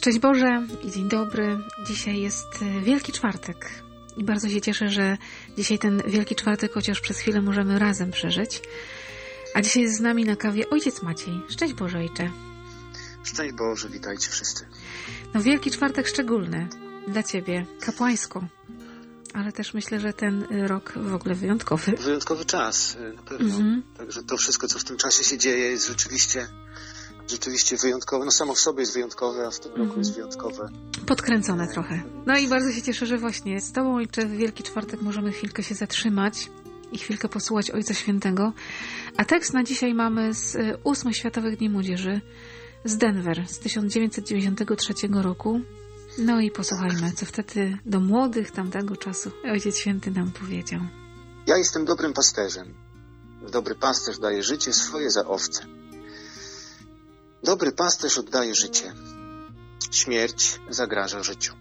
Szczęść Boże i dzień dobry. Dzisiaj jest e, Wielki Czwartek i bardzo się cieszę, że dzisiaj ten Wielki Czwartek chociaż przez chwilę możemy razem przeżyć. A dzisiaj jest z nami na kawie ojciec Maciej. Szczęść Boże, ojcze. Szczęść Boże, witajcie wszyscy. No Wielki Czwartek szczególny dla Ciebie, kapłańsko. Ale też myślę, że ten rok w ogóle wyjątkowy. Wyjątkowy czas, y, na pewno. Mhm. Także to wszystko, co w tym czasie się dzieje, jest rzeczywiście, rzeczywiście wyjątkowe. No samo w sobie jest wyjątkowe, a w tym roku Mhm. jest wyjątkowe. Podkręcone trochę. No i bardzo się cieszę, że właśnie z Tobą, Ojcze, w Wielki Czwartek możemy chwilkę się zatrzymać i chwilkę posłuchać Ojca Świętego. A tekst na dzisiaj mamy z y, ósmych Światowych Dni Młodzieży z Denver z 1993 roku. No i posłuchajmy, co wtedy do młodych tamtego czasu Ojciec Święty nam powiedział. Ja jestem dobrym pasterzem. Dobry pasterz daje życie swoje za owce. Dobry pasterz oddaje życie. Śmierć zagraża życiu.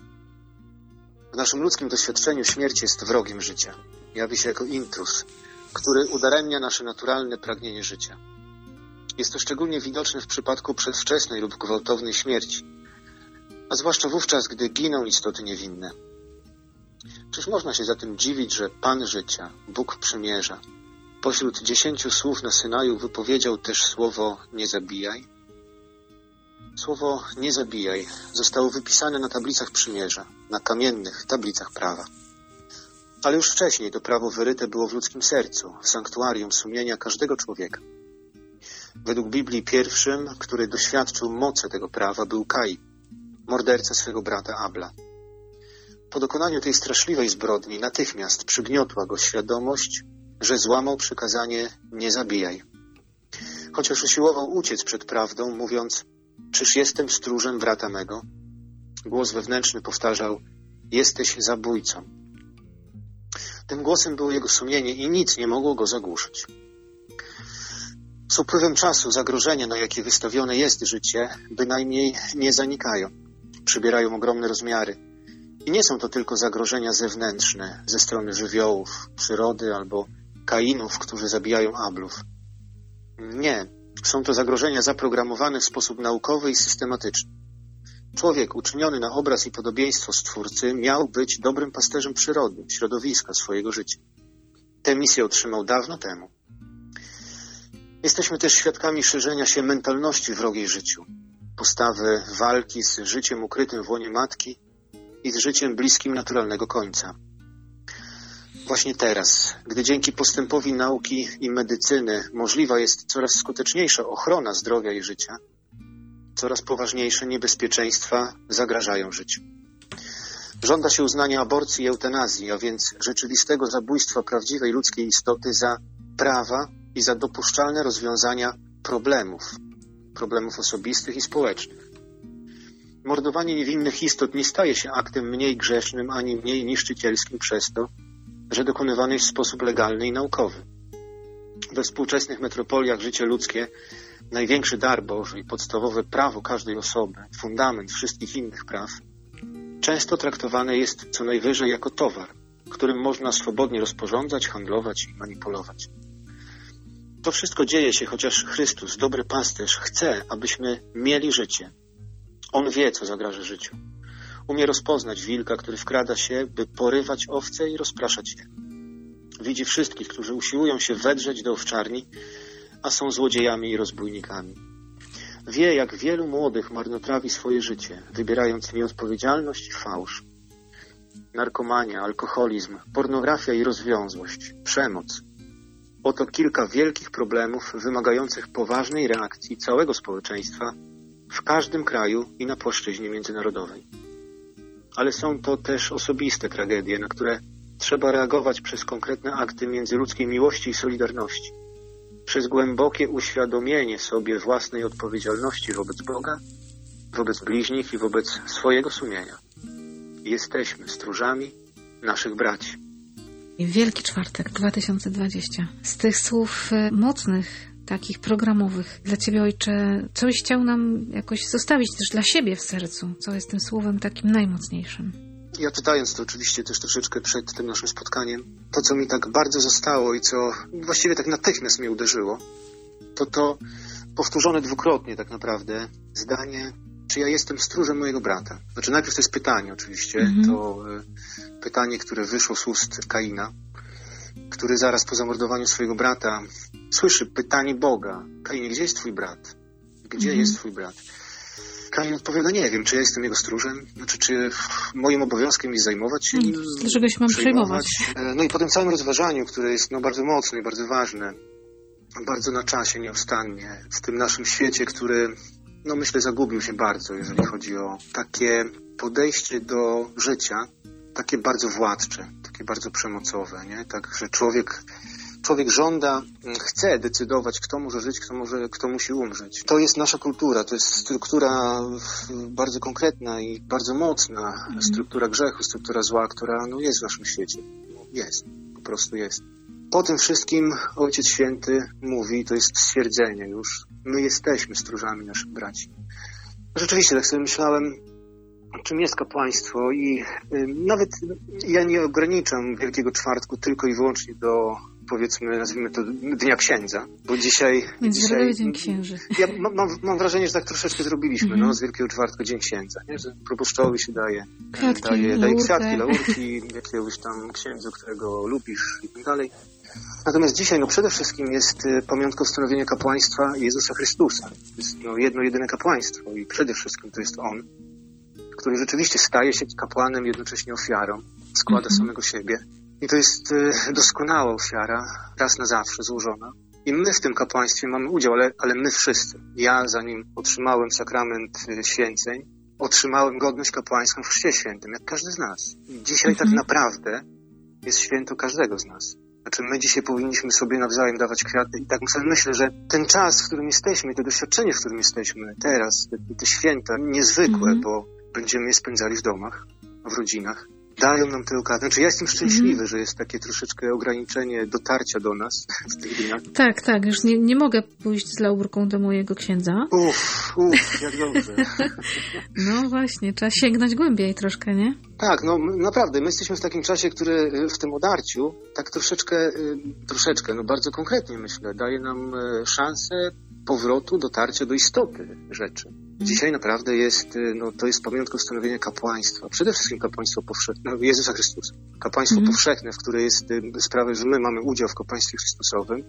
W naszym ludzkim doświadczeniu śmierć jest wrogiem życia. Jawi się jako intrus, który udaremnia nasze naturalne pragnienie życia. Jest to szczególnie widoczne w przypadku przedwczesnej lub gwałtownej śmierci, a zwłaszcza wówczas, gdy giną istoty niewinne. Czyż można się zatem dziwić, że Pan życia, Bóg przymierza, pośród dziesięciu słów na Synaju wypowiedział też słowo nie zabijaj? Słowo nie zabijaj zostało wypisane na tablicach przymierza, na kamiennych tablicach prawa. Ale już wcześniej to prawo wyryte było w ludzkim sercu, w sanktuarium sumienia każdego człowieka. Według Biblii pierwszym, który doświadczył mocy tego prawa, był Kai, morderca swego brata Abla. Po dokonaniu tej straszliwej zbrodni natychmiast przygniotła go świadomość, że złamał przykazanie nie zabijaj. Chociaż usiłował uciec przed prawdą, mówiąc, czyż jestem stróżem brata mego? Głos wewnętrzny powtarzał, jesteś zabójcą. Tym głosem było jego sumienie i nic nie mogło go zagłuszyć. Z upływem czasu zagrożenia, na jakie wystawione jest życie, bynajmniej nie zanikają. Przybierają ogromne rozmiary. I nie są to tylko zagrożenia zewnętrzne ze strony żywiołów, przyrody albo kainów, którzy zabijają ablów. Nie, są to zagrożenia zaprogramowane w sposób naukowy i systematyczny. Człowiek uczyniony na obraz i podobieństwo Stwórcy miał być dobrym pasterzem przyrody, środowiska swojego życia. Tę misję otrzymał dawno temu. Jesteśmy też świadkami szerzenia się mentalności wrogiej życiu, postawy walki z życiem ukrytym w łonie matki i z życiem bliskim naturalnego końca. Właśnie teraz, gdy dzięki postępowi nauki i medycyny możliwa jest coraz skuteczniejsza ochrona zdrowia i życia, coraz poważniejsze niebezpieczeństwa zagrażają życiu. Żąda się uznania aborcji i eutanazji, a więc rzeczywistego zabójstwa prawdziwej ludzkiej istoty za prawa i za dopuszczalne rozwiązania problemów, problemów osobistych i społecznych. Mordowanie niewinnych istot nie staje się aktem mniej grzesznym ani mniej niszczycielskim przez to, że dokonywany jest w sposób legalny i naukowy. We współczesnych metropoliach życie ludzkie, największy dar Boży i podstawowe prawo każdej osoby, fundament wszystkich innych praw, często traktowane jest co najwyżej jako towar, którym można swobodnie rozporządzać, handlować i manipulować. To wszystko dzieje się, chociaż Chrystus, dobry pasterz, chce, abyśmy mieli życie. On wie, co zagraża życiu. Umie rozpoznać wilka, który wkrada się, by porywać owce i rozpraszać je. Widzi wszystkich, którzy usiłują się wedrzeć do owczarni, a są złodziejami i rozbójnikami. Wie, jak wielu młodych marnotrawi swoje życie, wybierając nieodpowiedzialność i fałsz. Narkomania, alkoholizm, pornografia i rozwiązłość, przemoc. Oto kilka wielkich problemów wymagających poważnej reakcji całego społeczeństwa w każdym kraju i na płaszczyźnie międzynarodowej. Ale są to też osobiste tragedie, na które trzeba reagować przez konkretne akty międzyludzkiej miłości i solidarności, przez głębokie uświadomienie sobie własnej odpowiedzialności wobec Boga, wobec bliźnich i wobec swojego sumienia. Jesteśmy stróżami naszych braci. Wielki Czwartek 2020. Z tych słów y, mocnych, takich programowych dla Ciebie, Ojcze, coś chciał nam jakoś zostawić też dla siebie w sercu, co jest tym słowem takim najmocniejszym. Ja czytając to oczywiście też troszeczkę przed tym naszym spotkaniem, to co mi tak bardzo zostało i co właściwie tak natychmiast mnie uderzyło, to to powtórzone dwukrotnie tak naprawdę zdanie czy ja jestem stróżem mojego brata? Znaczy najpierw to jest pytanie oczywiście, Mhm. to y, pytanie, które wyszło z ust Kaina, który zaraz po zamordowaniu swojego brata słyszy pytanie Boga. Kainie, gdzie jest twój brat? Gdzie Mhm. jest twój brat? Kain odpowiada, nie wiem, czy ja jestem jego stróżem, znaczy, czy moim obowiązkiem jest zajmować się nim, Dlaczego się mam przejmować? E, No i po tym całym rozważaniu, które jest no, bardzo mocne i bardzo ważne, bardzo na czasie, nieustannie, w tym naszym świecie, który, no myślę, zagubił się bardzo, jeżeli chodzi o takie podejście do życia, takie bardzo władcze, takie bardzo przemocowe, nie? Tak, że człowiek, człowiek żąda, mm, chce decydować, kto może żyć, kto, może, kto musi umrzeć. To jest nasza kultura, to jest struktura w- bardzo konkretna i bardzo mocna, struktura grzechu, struktura zła, która no, jest w naszym świecie. Jest, po prostu jest. Po tym wszystkim Ojciec Święty mówi, to jest stwierdzenie już, my jesteśmy stróżami naszych braci. Rzeczywiście, tak sobie myślałem, czym jest kapłaństwo i nawet ja nie ograniczam Wielkiego Czwartku tylko i wyłącznie do powiedzmy, nazwijmy to Dnia Księdza, bo dzisiaj... Międzynarodowy dzisiaj Dzień Księży. ja mam, mam, mam wrażenie, że tak troszeczkę zrobiliśmy, Mhm. no, z Wielkiego Czwartku Dzień Księdza, nie? że proboszczowi się daje, Kwiatki, daje, daje kwiatki, laurki, jakiegoś tam księdzu, którego lubisz i tak dalej. Natomiast dzisiaj no, przede wszystkim jest y, pamiątką stanowienia kapłaństwa Jezusa Chrystusa. To jest no, jedno, jedyne kapłaństwo i przede wszystkim to jest On, który rzeczywiście staje się kapłanem, jednocześnie ofiarą, składa Mhm. samego siebie. I to jest y, doskonała ofiara, raz na zawsze złożona. I my w tym kapłaństwie mamy udział, ale, ale my wszyscy. Ja, zanim otrzymałem sakrament y, święceń, otrzymałem godność kapłańską w Chrzcie Świętym, jak każdy z nas. I dzisiaj Mhm. tak naprawdę jest święto każdego z nas. Znaczy my dzisiaj powinniśmy sobie nawzajem dawać kwiaty i tak sobie myślę, że ten czas, w którym jesteśmy, to doświadczenie, w którym jesteśmy teraz, te, te święta niezwykłe, Mhm. bo będziemy je spędzali w domach, w rodzinach, dają nam tę okazję. Znaczy ja jestem szczęśliwy, Mhm. że jest takie troszeczkę ograniczenie dotarcia do nas w tych dniach. Tak, tak, już nie, nie mogę pójść z laurką do mojego księdza. Uff, uff, jak dobrze. No właśnie, trzeba sięgnąć głębiej troszkę, nie? Tak, no naprawdę, my jesteśmy w takim czasie, który y, w tym odarciu, tak troszeczkę, y, troszeczkę, no bardzo konkretnie myślę, daje nam y, szansę powrotu, dotarcia do istoty rzeczy. Dzisiaj naprawdę jest, y, no to jest pamiątką stanowienia kapłaństwa. Przede wszystkim kapłaństwo powszechne, no, Jezusa Chrystusa. Kapłaństwo Mhm. powszechne, w które jest y, sprawa, że my mamy udział w kapłaństwie Chrystusowym.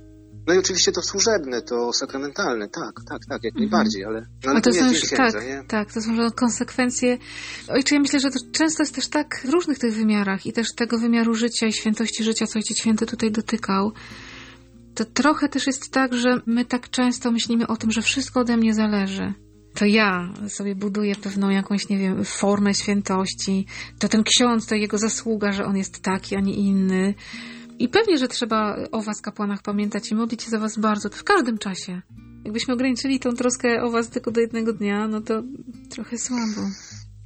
No i oczywiście to służebne, to sakramentalne, tak, tak, tak, jak Mhm. najbardziej, ale, no, ale to nie są jest już, dzień tak, nie? tak, to są konsekwencje. Ojcze, ja myślę, że to często jest też tak w różnych tych wymiarach i też tego wymiaru życia i świętości życia, co Ojciec Święty tutaj dotykał. To trochę też jest tak, że my tak często myślimy o tym, że wszystko ode mnie zależy. To ja sobie buduję pewną jakąś, nie wiem, formę świętości. To ten ksiądz, to jego zasługa, że on jest taki, a nie inny. I pewnie, że trzeba o was, kapłanach, pamiętać i modlić się za was bardzo, w każdym czasie. Jakbyśmy ograniczyli tą troskę o was tylko do jednego dnia, no to trochę słabo.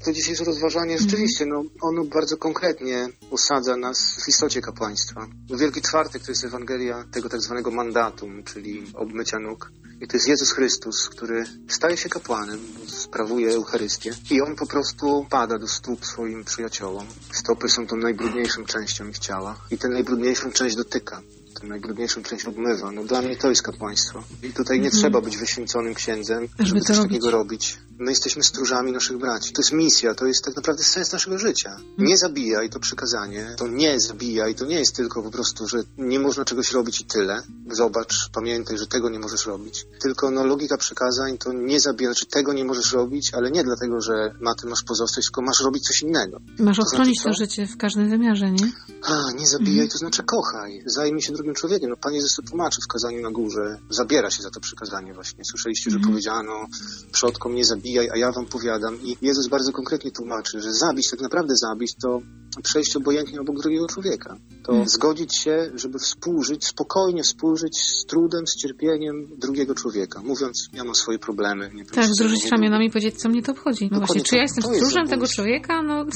To dzisiejsze rozważanie rzeczywiście, no, ono bardzo konkretnie osadza nas w istocie kapłaństwa. Wielki Czwartek to jest Ewangelia tego tak zwanego mandatum, czyli obmycia nóg. I to jest Jezus Chrystus, który staje się kapłanem, sprawuje Eucharystię i on po prostu pada do stóp swoim przyjaciołom. Stopy są tą najbrudniejszą częścią ich ciała i tę najbrudniejszą część dotyka. Tę najbrudniejszą część obmywa. No dla mnie to jest kapłaństwo. I tutaj nie Mhm. trzeba być wyświęconym księdzem, Żeby żeby coś robić. takiego robić. My jesteśmy stróżami naszych braci. To jest misja, to jest tak naprawdę sens naszego życia. Nie zabijaj to przykazanie, to nie zabijaj, to nie jest tylko po prostu, że nie można czegoś robić i tyle. Zobacz, pamiętaj, że tego nie możesz robić. Tylko no, logika przykazań to nie zabijaj, znaczy tego nie możesz robić, ale nie dlatego, że na tym masz pozostać, tylko masz robić coś innego. Masz To ochronić znaczy to życie w każdym wymiarze, nie? A, nie zabijaj, to znaczy kochaj, zajmij się drugim człowiekiem. No, Pan Jezus to tłumaczy w kazaniu na górze, zabiera się za to przykazanie właśnie. Słyszeliście, że Mhm. powiedziano przodkom nie zabijaj, a ja wam powiadam. I Jezus bardzo konkretnie tłumaczy, że zabić, tak naprawdę zabić, to przejść obojętnie obok drugiego człowieka. To Mhm. zgodzić się, żeby współżyć, spokojnie współżyć z trudem, z cierpieniem drugiego człowieka. Mówiąc, ja mam swoje problemy. Nie Tak, wzruszyć ramionami i powiedzieć, co mnie to obchodzi. No Dokładnie właśnie, czy ja jestem to jest stróżem tego człowieka? No,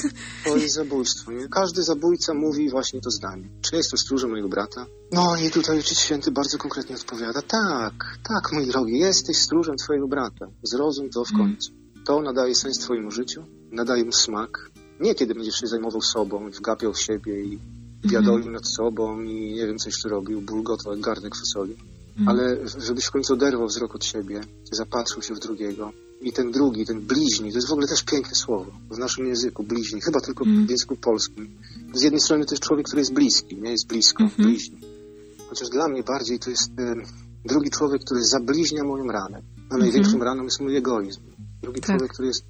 To jest zabójstwo, nie? Każdy zabójca mówi właśnie to zdanie. Czy jestem stróżem mojego brata? No i tutaj Ojciec Święty bardzo konkretnie odpowiada. Tak, tak, mój drogi, jesteś stróżem twojego brata. Zrozum to w Mm. końcu. To nadaje sens twojemu życiu, nadaje mu smak. Nie kiedy będziesz się zajmował sobą, wgapiał w siebie i biadolił nad sobą i nie wiem, co jeszcze robił, bulgotał jak garnek fasoli. Mhm. Ale żebyś w końcu oderwał wzrok od siebie, zapatrzył się w drugiego i ten drugi, ten bliźni, to jest w ogóle też piękne słowo w naszym języku, bliźni, chyba tylko Mm. w języku polskim. Z jednej strony to jest człowiek, który jest bliski, nie jest blisko, Mhm. bliźni. Chociaż dla mnie bardziej to jest e, drugi człowiek, który zabliźnia moją ranę. A największym raną jest mój egoizm. Drugi Tak. człowiek, który jest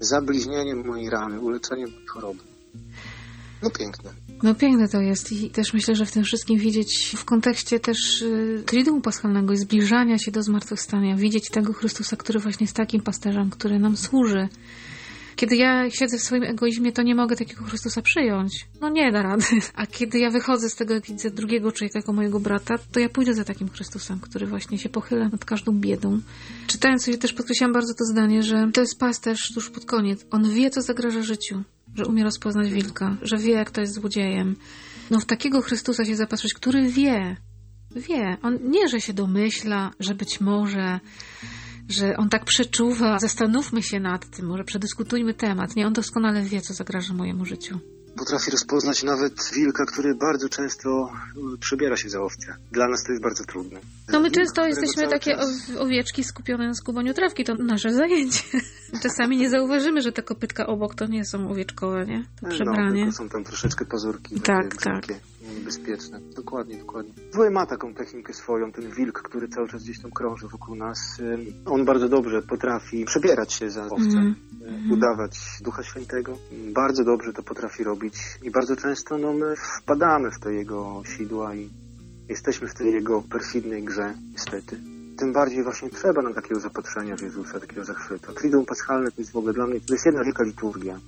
zabliźnieniem mojej rany, uleczeniem mojej choroby. No piękne. No piękne to jest i też myślę, że w tym wszystkim widzieć w kontekście też y, Triduum Paschalnego i zbliżania się do zmartwychwstania, widzieć tego Chrystusa, który właśnie jest takim pasterzem, który nam służy. Kiedy ja siedzę w swoim egoizmie, to nie mogę takiego Chrystusa przyjąć. No nie da rady. A kiedy ja wychodzę z tego, widzę drugiego człowieka jako mojego brata, to ja pójdę za takim Chrystusem, który właśnie się pochyla nad każdą biedą. Czytając sobie też podkreślałam bardzo to zdanie, że to jest pasterz tuż pod koniec. On wie, co zagraża życiu. Że umie rozpoznać wilka, że wie, jak to jest złodziejem. No w takiego Chrystusa się zapatrzyć, który wie, wie. On nie, że się domyśla, że być może, że on tak przeczuwa. Zastanówmy się nad tym, może przedyskutujmy temat. Nie, on doskonale wie, co zagraża mojemu życiu. Potrafi rozpoznać nawet wilka, który bardzo często e, przebiera się za owce. Dla nas to jest bardzo trudne. No my często jesteśmy takie czas- ow- owieczki skupione na skubaniu trawki, to nasze zajęcie. Czasami nie zauważymy, że te kopytka obok to nie są owieczkowe, nie? To No, przebranie. tylko są tam troszeczkę pazurki. Tak, tak. Niebezpieczne. Dokładnie, dokładnie. Zły ma taką technikę swoją, ten wilk, który cały czas gdzieś tam krąży wokół nas. On bardzo dobrze potrafi przebierać się za owce. Mhm. y, udawać Ducha Świętego. Bardzo dobrze to potrafi robić i bardzo często no, my wpadamy w te jego sidła i jesteśmy w tej jego perfidnej grze, niestety. Tym bardziej właśnie trzeba nam takiego zapatrzenia w Jezusa, takiego zachwytu. Triduum Paschalne to jest w ogóle dla mnie, to jest jedna wielka liturgia.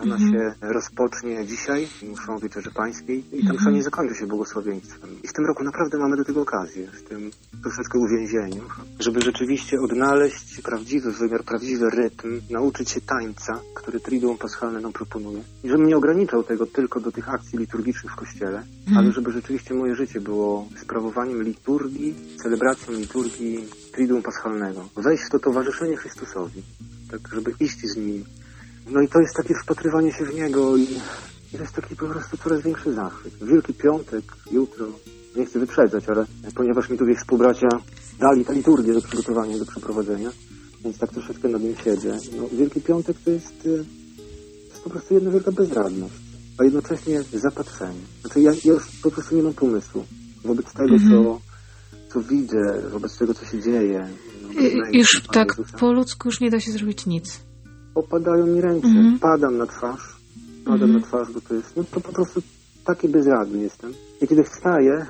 Ona Mhm. się rozpocznie dzisiaj, mszą Wieczerzy Pańskiej i ta msza Mhm. nie zakończy się błogosławieństwem. I w tym roku naprawdę mamy do tego okazję, w tym troszeczkę uwięzieniu, żeby rzeczywiście odnaleźć prawdziwy wymiar, prawdziwy rytm, nauczyć się tańca, który Triduum Paschalne nam proponuje. I żebym nie ograniczał tego tylko do tych akcji liturgicznych w Kościele, Mhm. ale żeby rzeczywiście moje życie było sprawowaniem liturgii, celebracją liturgii Triduum Paschalnego. Wejść w to towarzyszenie Chrystusowi, tak żeby iść z Nim. No i to jest takie wpatrywanie się w Niego i to jest taki po prostu coraz większy zachwyt. Wielki Piątek, jutro, nie chcę wyprzedzać, ale ponieważ mi tutaj współbracia dali tę liturgię do przygotowania, do przeprowadzenia, więc tak troszeczkę nad nim siedzę. No, Wielki Piątek to jest, e, to jest po prostu jedna wielka bezradność, a jednocześnie zapatrzenie. Znaczy ja, ja już po prostu nie mam pomysłu wobec tego, Mhm. co, co widzę, wobec tego, co się dzieje. wobec I- Już tak Jezusa. po ludzku już nie da się zrobić nic. Opadają mi ręce, Mhm. padam na twarz, padam Mhm. na twarz, bo to jest, no to po prostu taki bezradny jestem. I kiedy wstaję,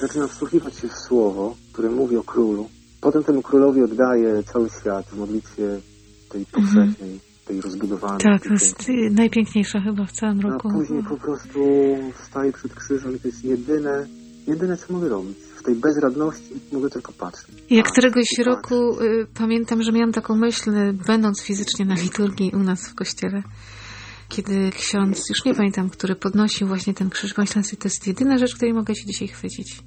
zaczynam wsłuchiwać się w słowo, które mówi o królu. Potem temu królowi oddaję cały świat w modlitwie tej powszechnej, tej rozbudowanej. Tak, tej to jest najpiękniejsza chyba w całym A roku. później po prostu wstaję przed krzyżem i to jest jedyne, jedyne co mogę robić. W tej bezradności mogę tylko patrzeć. Jak Patrzeć któregoś patrzeć. roku y, pamiętam, że miałam taką myśl, będąc fizycznie na liturgii u nas w kościele, kiedy ksiądz, już nie pamiętam, który podnosił właśnie ten krzyż, pomyślałam sobie, to jest jedyna rzecz, której mogę się dzisiaj chwycić.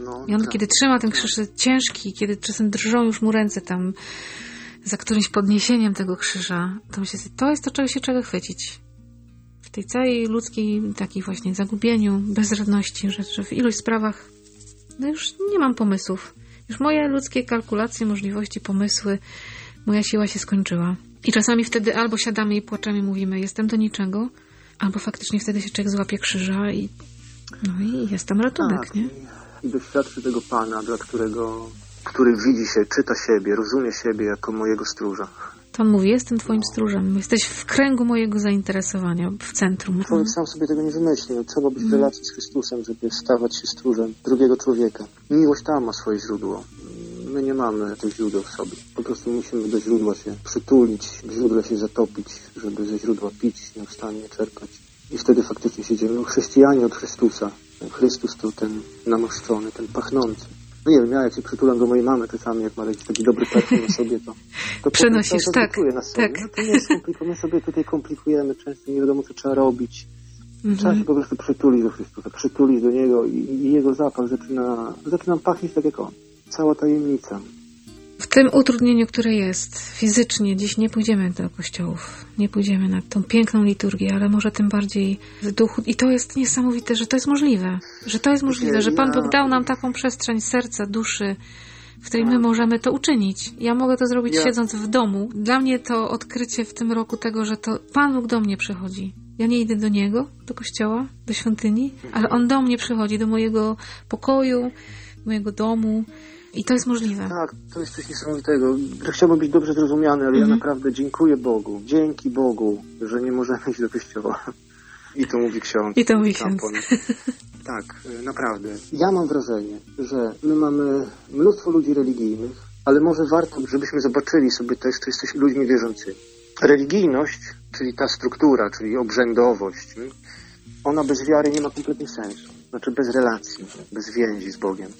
No, I on, tak. kiedy trzyma ten krzyż ciężki, kiedy czasem drżą już mu ręce tam za którymś podniesieniem tego krzyża, to myślę sobie, to jest to, czego się trzeba chwycić. W tej całej ludzkiej takiej właśnie zagubieniu, bezradności, że, że w iluś sprawach no już nie mam pomysłów. Już moje ludzkie kalkulacje, możliwości, pomysły, moja siła się skończyła. I czasami wtedy albo siadamy i płaczemy i mówimy, jestem do niczego, albo faktycznie wtedy się człowiek złapie krzyża i no i jest tam ratunek, Tak, nie? i- doświadczy tego Pana, dla którego, który widzi się, czyta siebie, rozumie siebie jako mojego stróża. On mówi, jestem twoim stróżem, jesteś w kręgu mojego zainteresowania, w centrum. Człowiek sam sobie tego nie wymyśli. No, trzeba być w Mhm. relacji z Chrystusem, żeby stawać się stróżem drugiego człowieka. Miłość tam ma swoje źródło. My nie mamy tych źródeł w sobie. Po prostu musimy do źródła się przytulić, w źródle się zatopić, żeby ze źródła pić, nieustannie czerpać. I wtedy faktycznie się dzieje. No, chrześcijanie od Chrystusa. Chrystus to ten namaszczony, ten pachnący. No nie wiem, ja jak się przytulam do mojej mamy czasami, jak ma jakiś taki dobry perfum na sobie, to, to Przenosisz, to tak, nas sobie. tak. No to nie jest komplikowane, my sobie tutaj komplikujemy, często nie wiadomo, co trzeba robić. Trzeba Mhm. się po prostu przytulić do Chrystusa, przytulić do Niego i, i Jego zapach zaczyna, zaczyna pachnieć tak jak On. Cała tajemnica. W tym utrudnieniu, które jest fizycznie, dziś nie pójdziemy do kościołów, nie pójdziemy na tą piękną liturgię, ale może tym bardziej w duchu. I to jest niesamowite, że to jest możliwe, że to jest możliwe, że Pan Bóg dał nam taką przestrzeń serca, duszy, w której my możemy to uczynić. Ja mogę to zrobić Ja- siedząc w domu. Dla mnie to odkrycie w tym roku tego, że to Pan Bóg do mnie przychodzi. Ja nie idę do Niego, do kościoła, do świątyni, ale On do mnie przychodzi, do mojego pokoju, mojego domu i to jest możliwe. Tak, to jest coś niesamowitego. Chciałbym być dobrze zrozumiany, ale ja Mhm. naprawdę dziękuję Bogu. Dzięki Bogu, że nie możemy iść do kościoła. I to mówi ksiądz. I to mówi ksiądz. Tak, y, naprawdę. Ja mam wrażenie, że my mamy mnóstwo ludzi religijnych, ale może warto, żebyśmy zobaczyli sobie też, czy jesteśmy ludźmi wierzącymi. Religijność, czyli ta struktura, czyli obrzędowość, ona bez wiary nie ma kompletnie sensu. Znaczy bez relacji, bez więzi z Bogiem.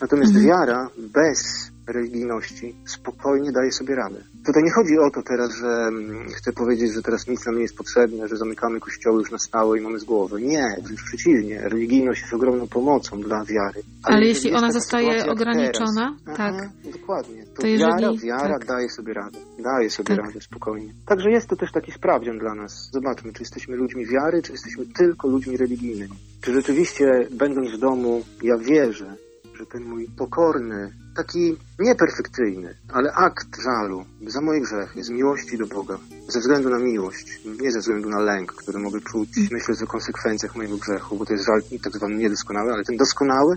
Natomiast Mhm. wiara bez religijności spokojnie daje sobie radę. Tutaj nie chodzi o to teraz, że mm, chcę powiedzieć, że teraz nic nam nie jest potrzebne, że zamykamy kościoły już na stałe i mamy z głowy. Nie, wręcz przeciwnie. Religijność jest ogromną pomocą dla wiary. Ale jeżeli jeśli ona zostaje ograniczona, tak. Dokładnie. To, To jeżeli- wiara, wiara tak. daje sobie radę. Daje sobie Tak. radę spokojnie. Także jest to też taki sprawdzian dla nas. Zobaczmy, czy jesteśmy ludźmi wiary, czy jesteśmy tylko ludźmi religijnymi. Czy rzeczywiście, będąc w domu, ja wierzę, że ten mój pokorny, taki nieperfekcyjny, ale akt żalu za moje grzechy, z miłości do Boga, ze względu na miłość, nie ze względu na lęk, który mogę czuć, myśląc o konsekwencjach mojego grzechu, bo to jest żal tak zwany niedoskonały, ale ten doskonały,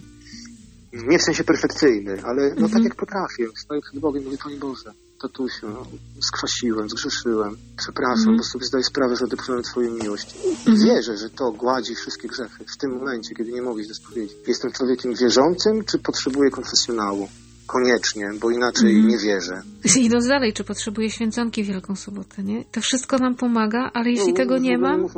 nie w sensie perfekcyjny, ale no Mhm. tak jak potrafię, stoję przed Bogiem i mówię, Panie Boże, tatusiu, no, skwasiłem, zgrzeszyłem, przepraszam, Mhm. bo sobie zdaję sprawę, że odepchnąłem Twoją miłość. Mhm. Wierzę, że to gładzi wszystkie grzechy w tym momencie, kiedy nie mogę się spowiedzieć. Jestem człowiekiem wierzącym, czy potrzebuję konfesjonału? Koniecznie, bo inaczej Mhm. nie wierzę. Idąc dalej, czy potrzebuję święconki w Wielką Sobotę, nie? To wszystko nam pomaga, ale jeśli No, tego nie mam...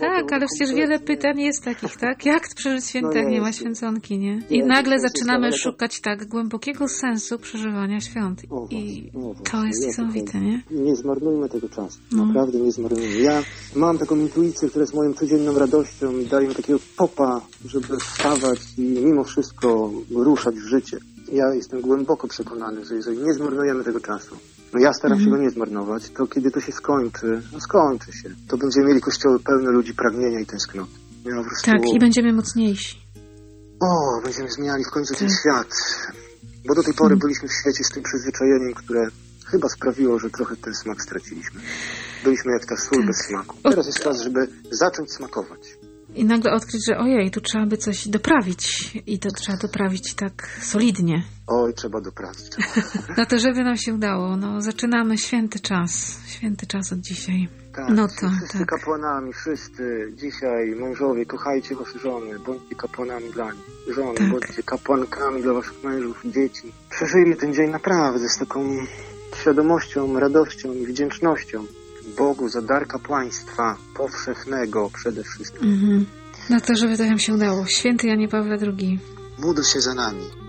Tak, ale przecież wiele pytań jest takich, tak? Jak przeżyć święto, jak nie ma święconki, nie? I nagle zaczynamy szukać tak głębokiego sensu przeżywania świąt. I to jest niesamowite, nie? Nie zmarnujmy tego czasu. No. Naprawdę nie zmarnujmy. Ja mam taką intuicję, która jest moją codzienną radością i daje mi takiego popa, żeby wstawać i mimo wszystko ruszać w życie. Ja jestem głęboko przekonany, że jeżeli nie zmarnujemy tego czasu, no ja staram się Mhm. go nie zmarnować, to kiedy to się skończy, no skończy się, to będziemy mieli kościoły pełne ludzi pragnienia i tęsknoty. Ja prostu... Tak, i będziemy mocniejsi. O, będziemy zmieniali w końcu ten Tak. świat. Bo do tej pory Hmm. byliśmy w świecie z tym przyzwyczajeniem, które chyba sprawiło, że trochę ten smak straciliśmy. Byliśmy jak ta sól Tak. bez smaku. Teraz jest czas, żeby zacząć smakować. I nagle odkryć, że ojej, tu trzeba by coś doprawić. I to trzeba doprawić tak solidnie. Oj, trzeba doprawić. No to żeby nam się udało, no zaczynamy święty czas. Święty czas od dzisiaj. Tak, No to, wszyscy tak. kapłanami, wszyscy dzisiaj, mężowie, kochajcie wasze żony, bądźcie kapłanami dla nich. Żony, Tak. bądźcie kapłankami dla waszych mężów, dzieci. Przeżyjmy ten dzień naprawdę z taką świadomością, radością i wdzięcznością Bogu za dar kapłaństwa powszechnego przede wszystkim. Mhm. No to żeby to nam się udało. Święty Janie Pawle II. Módl się za nami.